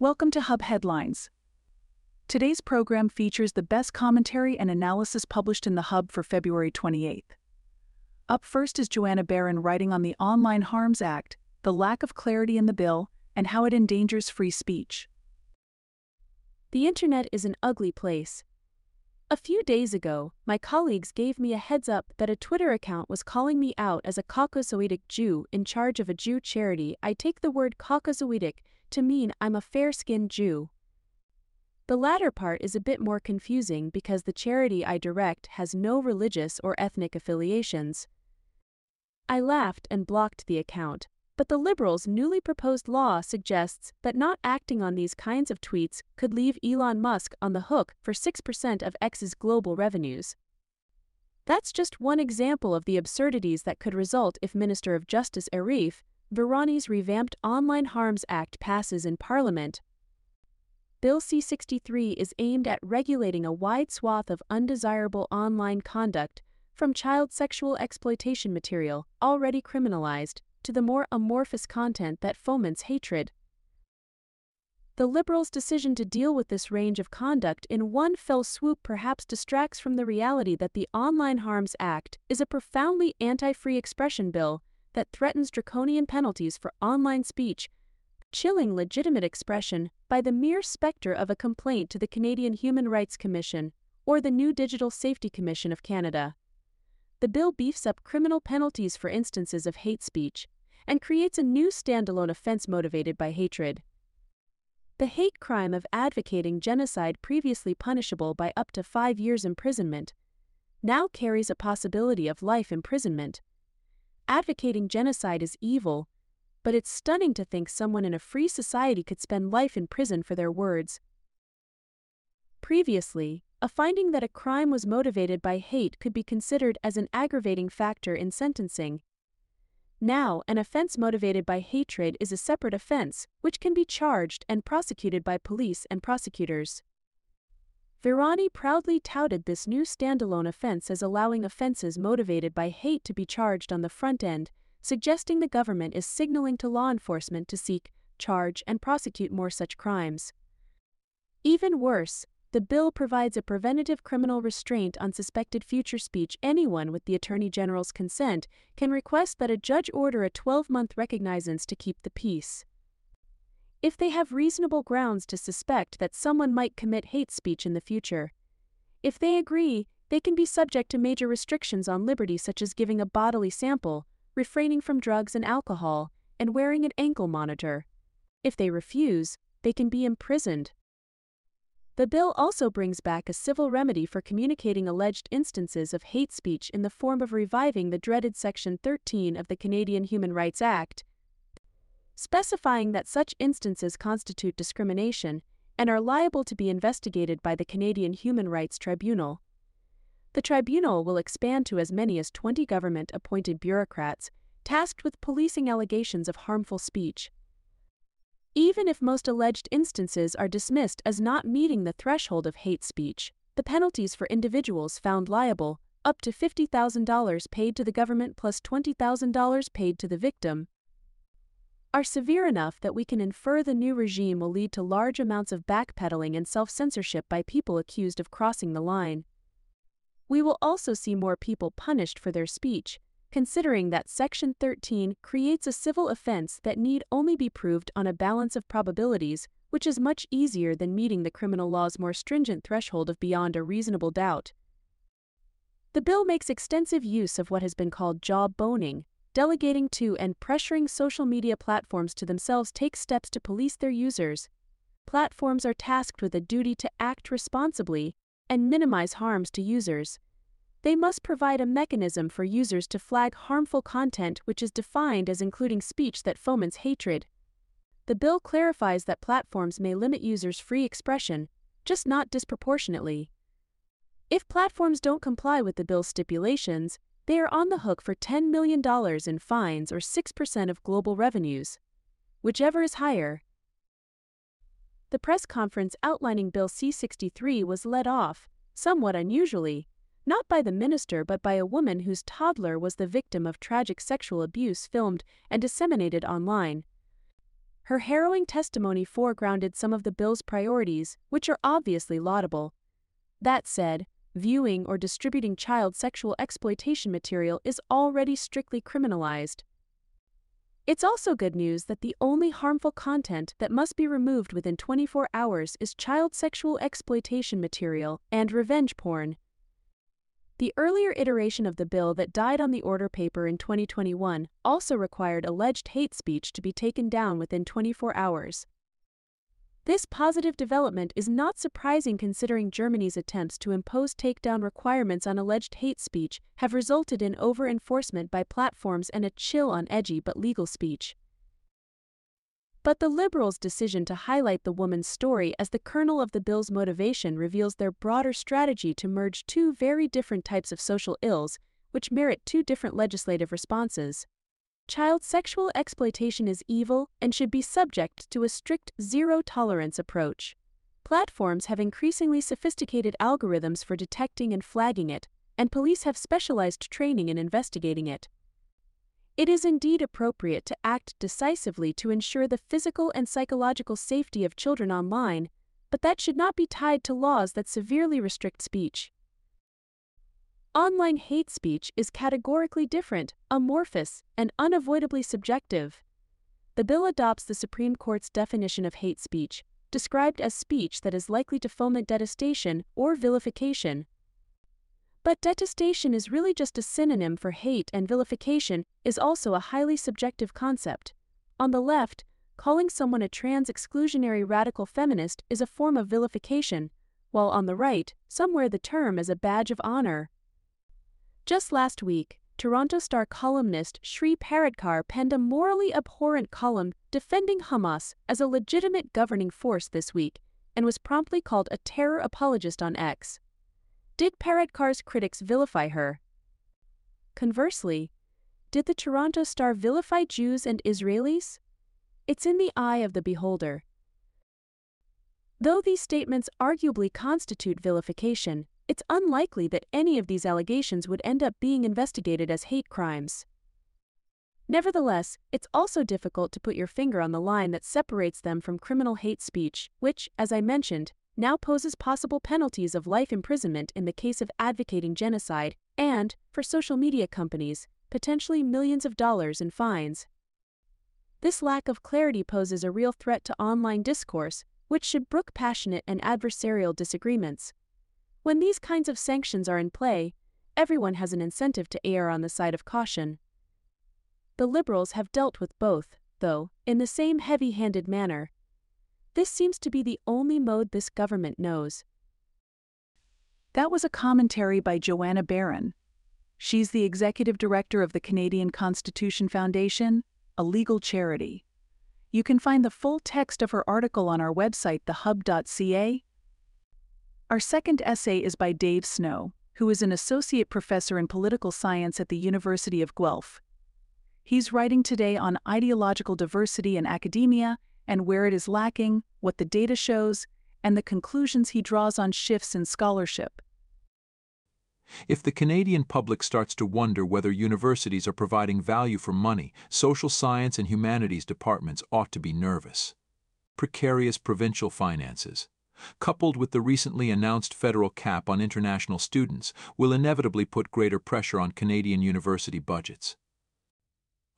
Welcome to Hub Headlines. Today's program features the best commentary and analysis published in the Hub for February 28th. Up first is Joanna Baron writing on the Online Harms Act, the lack of clarity in the bill, and how it endangers free speech. The internet is an ugly place. A few days ago, my colleagues gave me a heads up that a Twitter account was calling me out as a Caucasoidic Jew in charge of a Jew charity. I take the word Caucasoidic to mean I'm a fair skinned Jew. The latter part is a bit more confusing because the charity I direct has no religious or ethnic affiliations. I laughed and blocked the account, but the Liberals' newly proposed law suggests that not acting on these kinds of tweets could leave Elon Musk on the hook for 6% of X's global revenues. That's just one example of the absurdities that could result if Minister of Justice Arif Virani's revamped Online Harms Act passes in Parliament. Bill C 63 is aimed at regulating a wide swath of undesirable online conduct, from child sexual exploitation material, already criminalized, to the more amorphous content that foments hatred. The Liberals' decision to deal with this range of conduct in one fell swoop perhaps distracts from the reality that the Online Harms Act is a profoundly anti free expression bill that threatens draconian penalties for online speech, chilling legitimate expression by the mere specter of a complaint to the Canadian Human Rights Commission or the new Digital Safety Commission of Canada. The bill beefs up criminal penalties for instances of hate speech and creates a new standalone offense motivated by hatred. The hate crime of advocating genocide, previously punishable by up to five years imprisonment, now carries a possibility of life imprisonment advocating genocide is evil, but it's stunning to think someone in a free society could spend life in prison for their words. Previously, a finding that a crime was motivated by hate could be considered as an aggravating factor in sentencing. Now, an offense motivated by hatred is a separate offense, which can be charged and prosecuted by police and prosecutors. Virani proudly touted this new standalone offense as allowing offenses motivated by hate to be charged on the front end, suggesting the government is signaling to law enforcement to seek, charge, and prosecute more such crimes. Even worse, the bill provides a preventative criminal restraint on suspected future speech. Anyone with the Attorney General's consent can request that a judge order a 12 month recognizance to keep the peace if they have reasonable grounds to suspect that someone might commit hate speech in the future. If they agree, they can be subject to major restrictions on liberty, such as giving a bodily sample, refraining from drugs and alcohol, and wearing an ankle monitor. If they refuse, they can be imprisoned. The bill also brings back a civil remedy for communicating alleged instances of hate speech in the form of reviving the dreaded Section 13 of the Canadian Human Rights Act, specifying that such instances constitute discrimination and are liable to be investigated by the Canadian Human Rights Tribunal. The tribunal will expand to as many as 20 government appointed bureaucrats tasked with policing allegations of harmful speech. Even if most alleged instances are dismissed as not meeting the threshold of hate speech, the penalties for individuals found liable, up to $50,000 paid to the government plus $20,000 paid to the victim, are severe enough that we can infer the new regime will lead to large amounts of backpedaling and self censorship by people accused of crossing the line. We will also see more people punished for their speech, considering that Section 13 creates a civil offense that need only be proved on a balance of probabilities, which is much easier than meeting the criminal law's more stringent threshold of beyond a reasonable doubt. The bill makes extensive use of what has been called jawboning, delegating to and pressuring social media platforms to themselves take steps to police their users. Platforms are tasked with a duty to act responsibly and minimize harms to users. They must provide a mechanism for users to flag harmful content which is defined as including speech that foments hatred. The bill clarifies that platforms may limit users' free expression, just not disproportionately. If platforms don't comply with the bill's stipulations, they are on the hook for $10 million in fines or 6% of global revenues, whichever is higher. The press conference outlining Bill C 63 was led off, somewhat unusually, not by the minister but by a woman whose toddler was the victim of tragic sexual abuse filmed and disseminated online. Her harrowing testimony foregrounded some of the bill's priorities, which are obviously laudable. That said, viewing or distributing child sexual exploitation material is already strictly criminalized. It's also good news that the only harmful content that must be removed within 24 hours is child sexual exploitation material and revenge porn. The earlier iteration of the bill that died on the order paper in 2021 also required alleged hate speech to be taken down within 24 hours. This positive development is not surprising considering Germany's attempts to impose takedown requirements on alleged hate speech have resulted in over enforcement by platforms and a chill on edgy but legal speech. But the Liberals' decision to highlight the woman's story as the kernel of the bill's motivation reveals their broader strategy to merge two very different types of social ills, which merit two different legislative responses. Child sexual exploitation is evil and should be subject to a strict zero tolerance approach. Platforms have increasingly sophisticated algorithms for detecting and flagging it, and police have specialized training in investigating it. It is indeed appropriate to act decisively to ensure the physical and psychological safety of children online, but that should not be tied to laws that severely restrict speech. Online hate speech is categorically different, amorphous, and unavoidably subjective. The bill adopts the Supreme Court's definition of hate speech, described as speech that is likely to foment detestation or vilification, but detestation is really just a synonym for hate, and vilification is also a highly subjective concept. On the left, calling someone a trans exclusionary radical feminist is a form of vilification, while on the right, some wear the term as a badge of honor. Just last week, Toronto Star columnist Shree Paradkar penned a morally abhorrent column defending Hamas as a legitimate governing force this week and was promptly called a terror apologist on X. Did Paradkar's critics vilify her? Conversely, did the Toronto Star vilify Jews and Israelis? It's in the eye of the beholder. Though these statements arguably constitute vilification, it's unlikely that any of these allegations would end up being investigated as hate crimes. Nevertheless, it's also difficult to put your finger on the line that separates them from criminal hate speech, which, as I mentioned, now poses possible penalties of life imprisonment in the case of advocating genocide and, for social media companies, potentially millions of dollars in fines. This lack of clarity poses a real threat to online discourse, which should brook passionate and adversarial disagreements. When these kinds of sanctions are in play, everyone has an incentive to err on the side of caution. The Liberals have dealt with both, though, in the same heavy handed manner, this seems to be the only mode this government knows. That was a commentary by Joanna Baron. She's the executive director of the Canadian Constitution Foundation, a legal charity. You can find the full text of her article on our website, thehub.ca. Our second essay is by Dave Snow, who is an associate professor in political science at the University of Guelph. He's writing today on ideological diversity in academia and where it is lacking, what the data shows, and the conclusions he draws on shifts in scholarship. If the Canadian public starts to wonder whether universities are providing value for money, social science and humanities departments ought to be nervous. Precarious provincial finances, coupled with the recently announced federal cap on international students, will inevitably put greater pressure on Canadian university budgets.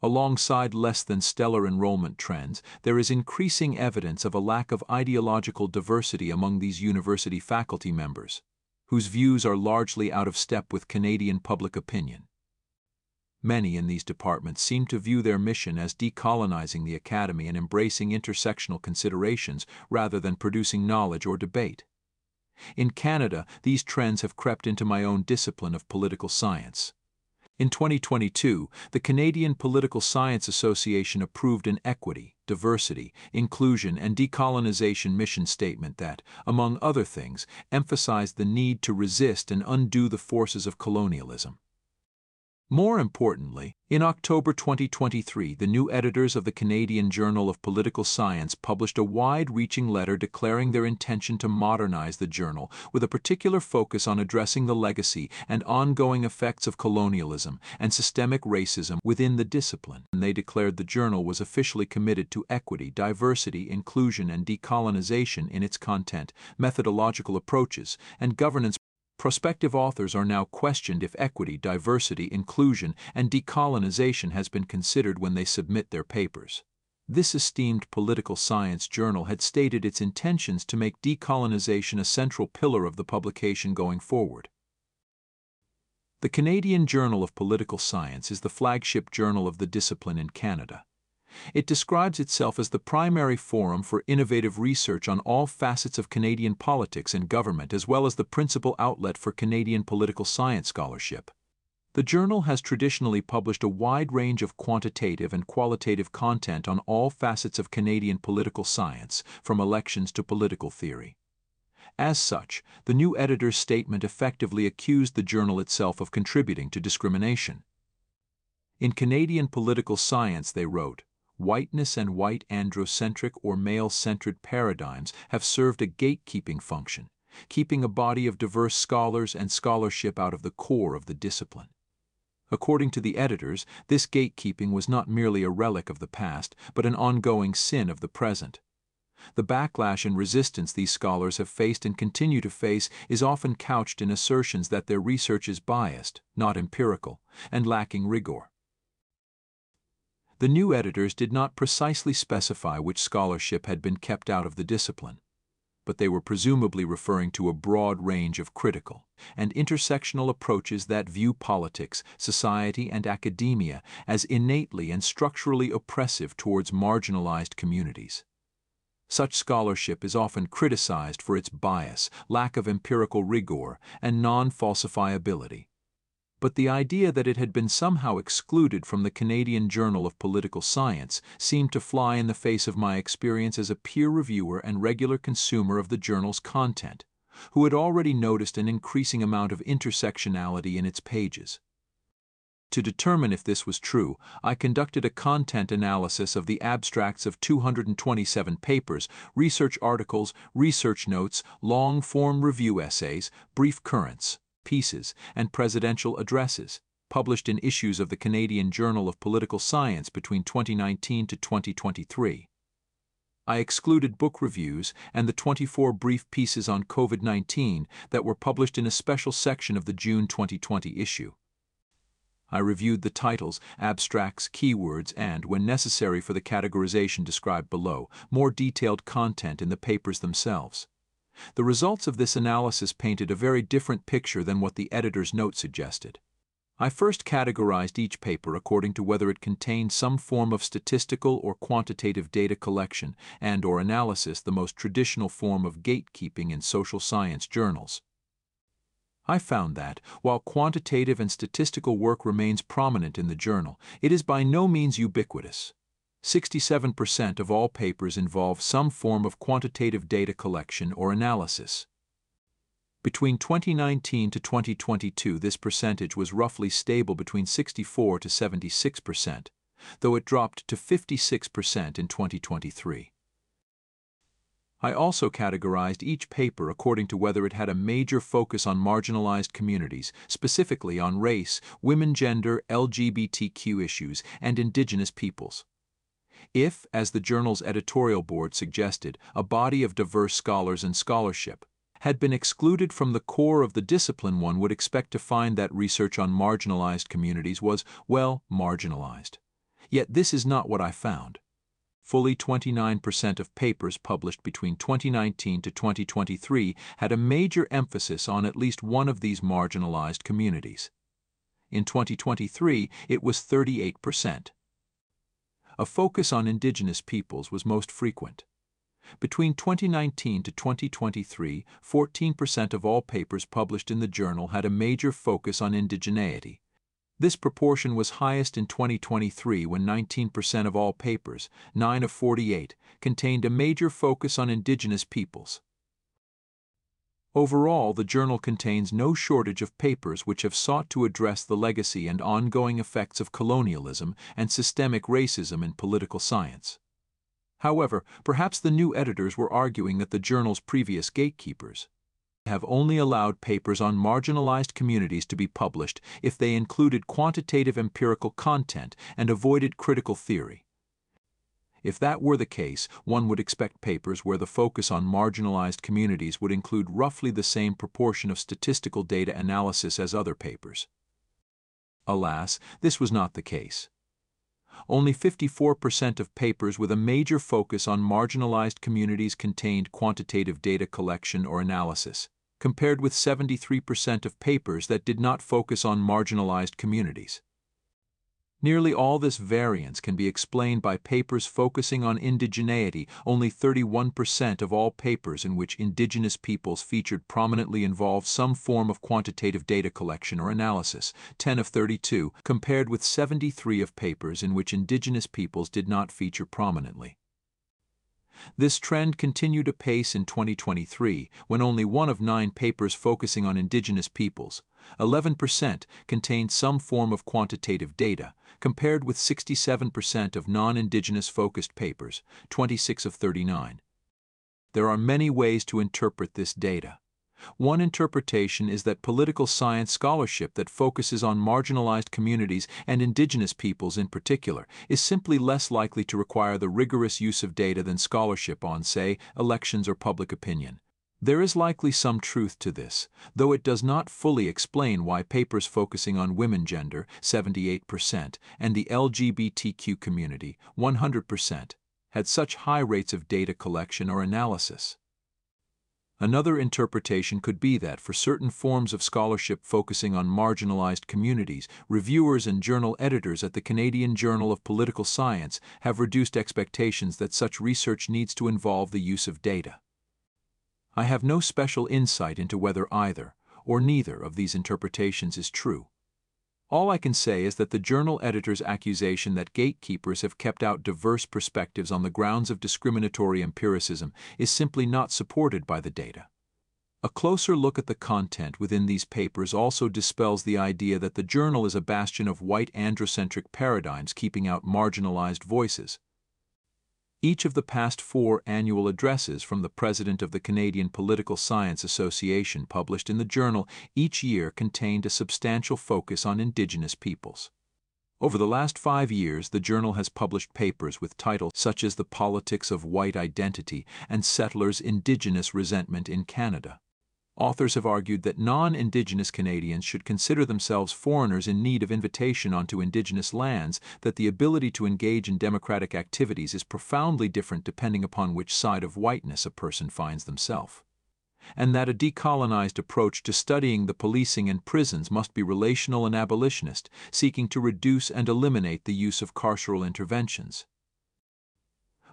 Alongside less than stellar enrollment trends, there is increasing evidence of a lack of ideological diversity among these university faculty members, whose views are largely out of step with Canadian public opinion. Many in these departments seem to view their mission as decolonizing the academy and embracing intersectional considerations rather than producing knowledge or debate. In Canada, these trends have crept into my own discipline of political science. In 2022, the Canadian Political Science Association approved an equity, diversity, inclusion, and decolonization mission statement that, among other things, emphasized the need to resist and undo the forces of colonialism. More importantly, in October 2023, the new editors of the Canadian Journal of Political Science published a wide reaching letter declaring their intention to modernize the journal, with a particular focus on addressing the legacy and ongoing effects of colonialism and systemic racism within the discipline. And They declared the journal was officially committed to equity, diversity, inclusion, and decolonization in its content, methodological approaches, and governance Prospective authors are now questioned if equity, diversity, inclusion, and decolonization has been considered when they submit their papers. This esteemed political science journal had stated its intentions to make decolonization a central pillar of the publication going forward. The Canadian Journal of Political Science is the flagship journal of the discipline in Canada. It describes itself as the primary forum for innovative research on all facets of Canadian politics and government, as well as the principal outlet for Canadian political science scholarship. The journal has traditionally published a wide range of quantitative and qualitative content on all facets of Canadian political science, from elections to political theory. As such, the new editor's statement effectively accused the journal itself of contributing to discrimination. In Canadian political science, they wrote, whiteness and white androcentric or male-centered paradigms have served a gatekeeping function, keeping a body of diverse scholars and scholarship out of the core of the discipline. According to the editors, this gatekeeping was not merely a relic of the past, but an ongoing sin of the present. The backlash and resistance these scholars have faced and continue to face is often couched in assertions that their research is biased, not empirical, and lacking rigor. The new editors did not precisely specify which scholarship had been kept out of the discipline, but they were presumably referring to a broad range of critical and intersectional approaches that view politics, society, and academia as innately and structurally oppressive towards marginalized communities. Such scholarship is often criticized for its bias, lack of empirical rigor, and non-falsifiability but the idea that it had been somehow excluded from the Canadian Journal of Political Science seemed to fly in the face of my experience as a peer reviewer and regular consumer of the journal's content, who had already noticed an increasing amount of intersectionality in its pages. To determine if this was true, I conducted a content analysis of the abstracts of 227 papers, research articles, research notes, long-form review essays, brief currents, pieces, and presidential addresses, published in issues of the Canadian Journal of Political Science between 2019 to 2023. I excluded book reviews and the 24 brief pieces on COVID 19 that were published in a special section of the June 2020 issue. I reviewed the titles, abstracts, keywords, and, when necessary for the categorization described below, more detailed content in the papers themselves. The results of this analysis painted a very different picture than what the editor's note suggested. I first categorized each paper according to whether it contained some form of statistical or quantitative data collection and or analysis the most traditional form of gatekeeping in social science journals. I found that, while quantitative and statistical work remains prominent in the journal, it is by no means ubiquitous. 67% of all papers involve some form of quantitative data collection or analysis. Between 2019 to 2022, this percentage was roughly stable between 64 to 76%, though it dropped to 56% in 2023. I also categorized each paper according to whether it had a major focus on marginalized communities, specifically on race, women gender, LGBTQ issues, and indigenous peoples. If, as the journal's editorial board suggested, a body of diverse scholars and scholarship had been excluded from the core of the discipline, one would expect to find that research on marginalized communities was, well, marginalized. Yet this is not what I found. Fully 29% of papers published between 2019 to 2023 had a major emphasis on at least one of these marginalized communities. In 2023, it was 38% a focus on indigenous peoples was most frequent. Between 2019 to 2023, 14% of all papers published in the journal had a major focus on indigeneity. This proportion was highest in 2023 when 19% of all papers, 9 of 48, contained a major focus on indigenous peoples. Overall, the journal contains no shortage of papers which have sought to address the legacy and ongoing effects of colonialism and systemic racism in political science. However, perhaps the new editors were arguing that the journal's previous gatekeepers have only allowed papers on marginalized communities to be published if they included quantitative empirical content and avoided critical theory. If that were the case, one would expect papers where the focus on marginalized communities would include roughly the same proportion of statistical data analysis as other papers. Alas, this was not the case. Only 54% of papers with a major focus on marginalized communities contained quantitative data collection or analysis, compared with 73% of papers that did not focus on marginalized communities. Nearly all this variance can be explained by papers focusing on indigeneity. Only 31% of all papers in which indigenous peoples featured prominently involved some form of quantitative data collection or analysis, 10 of 32, compared with 73 of papers in which indigenous peoples did not feature prominently. This trend continued apace in 2023 when only one of nine papers focusing on indigenous peoples, 11%, contained some form of quantitative data, compared with 67% of non-indigenous focused papers, 26 of 39. There are many ways to interpret this data. One interpretation is that political science scholarship that focuses on marginalized communities and indigenous peoples in particular is simply less likely to require the rigorous use of data than scholarship on, say, elections or public opinion. There is likely some truth to this, though it does not fully explain why papers focusing on women gender, 78%, and the LGBTQ community, 100%, had such high rates of data collection or analysis. Another interpretation could be that for certain forms of scholarship focusing on marginalized communities, reviewers and journal editors at the Canadian Journal of Political Science have reduced expectations that such research needs to involve the use of data. I have no special insight into whether either, or neither, of these interpretations is true. All I can say is that the journal editor's accusation that gatekeepers have kept out diverse perspectives on the grounds of discriminatory empiricism is simply not supported by the data. A closer look at the content within these papers also dispels the idea that the journal is a bastion of white androcentric paradigms keeping out marginalized voices. Each of the past four annual addresses from the President of the Canadian Political Science Association published in the journal each year contained a substantial focus on Indigenous peoples. Over the last five years, the journal has published papers with titles such as The Politics of White Identity and Settlers' Indigenous Resentment in Canada. Authors have argued that non-Indigenous Canadians should consider themselves foreigners in need of invitation onto Indigenous lands, that the ability to engage in democratic activities is profoundly different depending upon which side of whiteness a person finds themselves, and that a decolonized approach to studying the policing and prisons must be relational and abolitionist, seeking to reduce and eliminate the use of carceral interventions.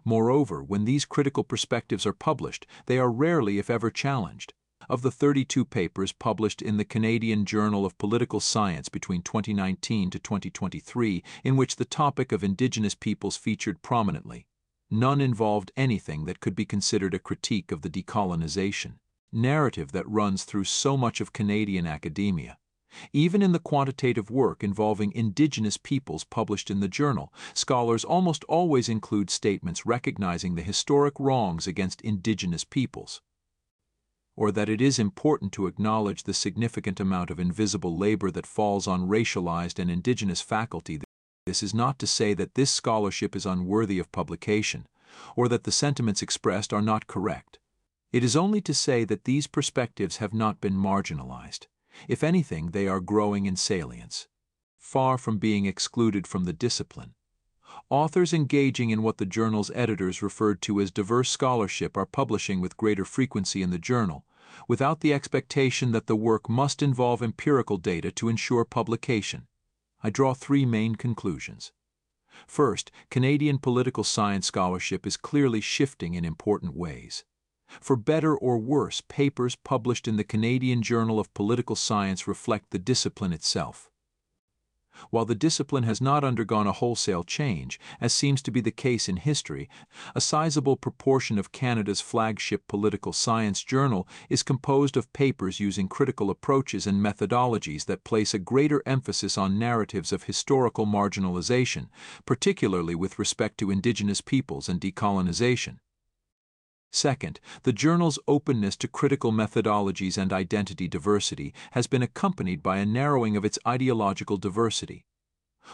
Moreover, when these critical perspectives are published, they are rarely, if ever, challenged of the 32 papers published in the Canadian Journal of Political Science between 2019 to 2023 in which the topic of Indigenous peoples featured prominently, none involved anything that could be considered a critique of the decolonization narrative that runs through so much of Canadian academia. Even in the quantitative work involving Indigenous peoples published in the journal, scholars almost always include statements recognizing the historic wrongs against Indigenous peoples or that it is important to acknowledge the significant amount of invisible labor that falls on racialized and indigenous faculty. This is not to say that this scholarship is unworthy of publication, or that the sentiments expressed are not correct. It is only to say that these perspectives have not been marginalized. If anything, they are growing in salience. Far from being excluded from the discipline, authors engaging in what the journal's editors referred to as diverse scholarship are publishing with greater frequency in the journal, without the expectation that the work must involve empirical data to ensure publication. I draw three main conclusions. First, Canadian political science scholarship is clearly shifting in important ways. For better or worse, papers published in the Canadian Journal of Political Science reflect the discipline itself. While the discipline has not undergone a wholesale change, as seems to be the case in history, a sizable proportion of Canada's flagship political science journal is composed of papers using critical approaches and methodologies that place a greater emphasis on narratives of historical marginalization, particularly with respect to Indigenous peoples and decolonization. Second, the journal's openness to critical methodologies and identity diversity has been accompanied by a narrowing of its ideological diversity.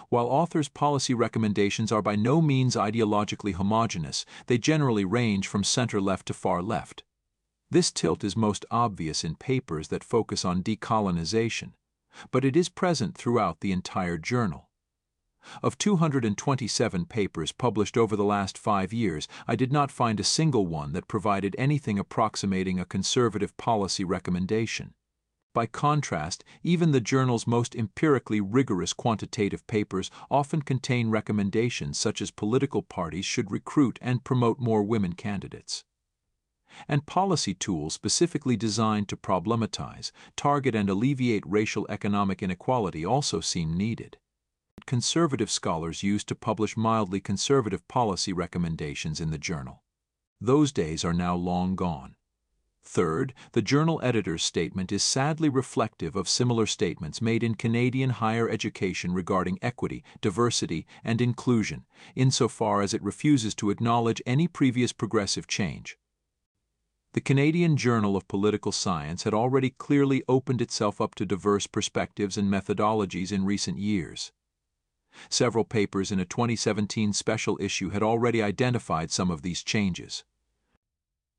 While authors' policy recommendations are by no means ideologically homogenous, they generally range from center left to far left. This tilt is most obvious in papers that focus on decolonization, but it is present throughout the entire journal. Of 227 papers published over the last five years, I did not find a single one that provided anything approximating a conservative policy recommendation. By contrast, even the journal's most empirically rigorous quantitative papers often contain recommendations such as political parties should recruit and promote more women candidates. And policy tools specifically designed to problematize, target, and alleviate racial economic inequality also seem needed conservative scholars used to publish mildly conservative policy recommendations in the journal. Those days are now long gone. Third, the journal editor's statement is sadly reflective of similar statements made in Canadian higher education regarding equity, diversity, and inclusion, insofar as it refuses to acknowledge any previous progressive change. The Canadian Journal of Political Science had already clearly opened itself up to diverse perspectives and methodologies in recent years. Several papers in a 2017 special issue had already identified some of these changes.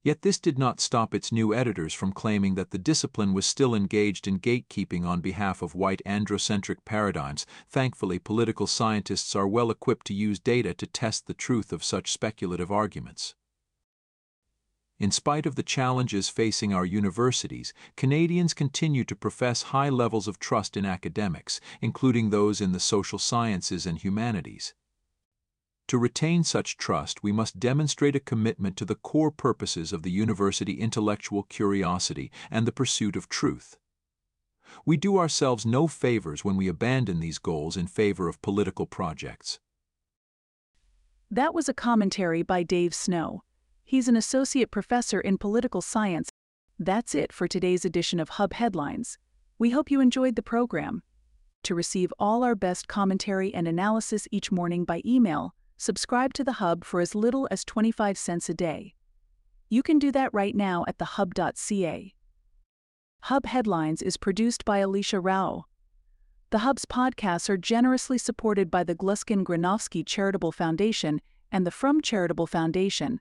Yet this did not stop its new editors from claiming that the discipline was still engaged in gatekeeping on behalf of white androcentric paradigms. Thankfully, political scientists are well equipped to use data to test the truth of such speculative arguments. In spite of the challenges facing our universities, Canadians continue to profess high levels of trust in academics, including those in the social sciences and humanities. To retain such trust, we must demonstrate a commitment to the core purposes of the university intellectual curiosity and the pursuit of truth. We do ourselves no favors when we abandon these goals in favor of political projects. That was a commentary by Dave Snow. He's an associate professor in political science. That's it for today's edition of Hub Headlines. We hope you enjoyed the program. To receive all our best commentary and analysis each morning by email, subscribe to the Hub for as little as 25 cents a day. You can do that right now at thehub.ca. Hub Headlines is produced by Alicia Rao. The Hub's podcasts are generously supported by the Gluskin Granovsky Charitable Foundation and the Frum Charitable Foundation.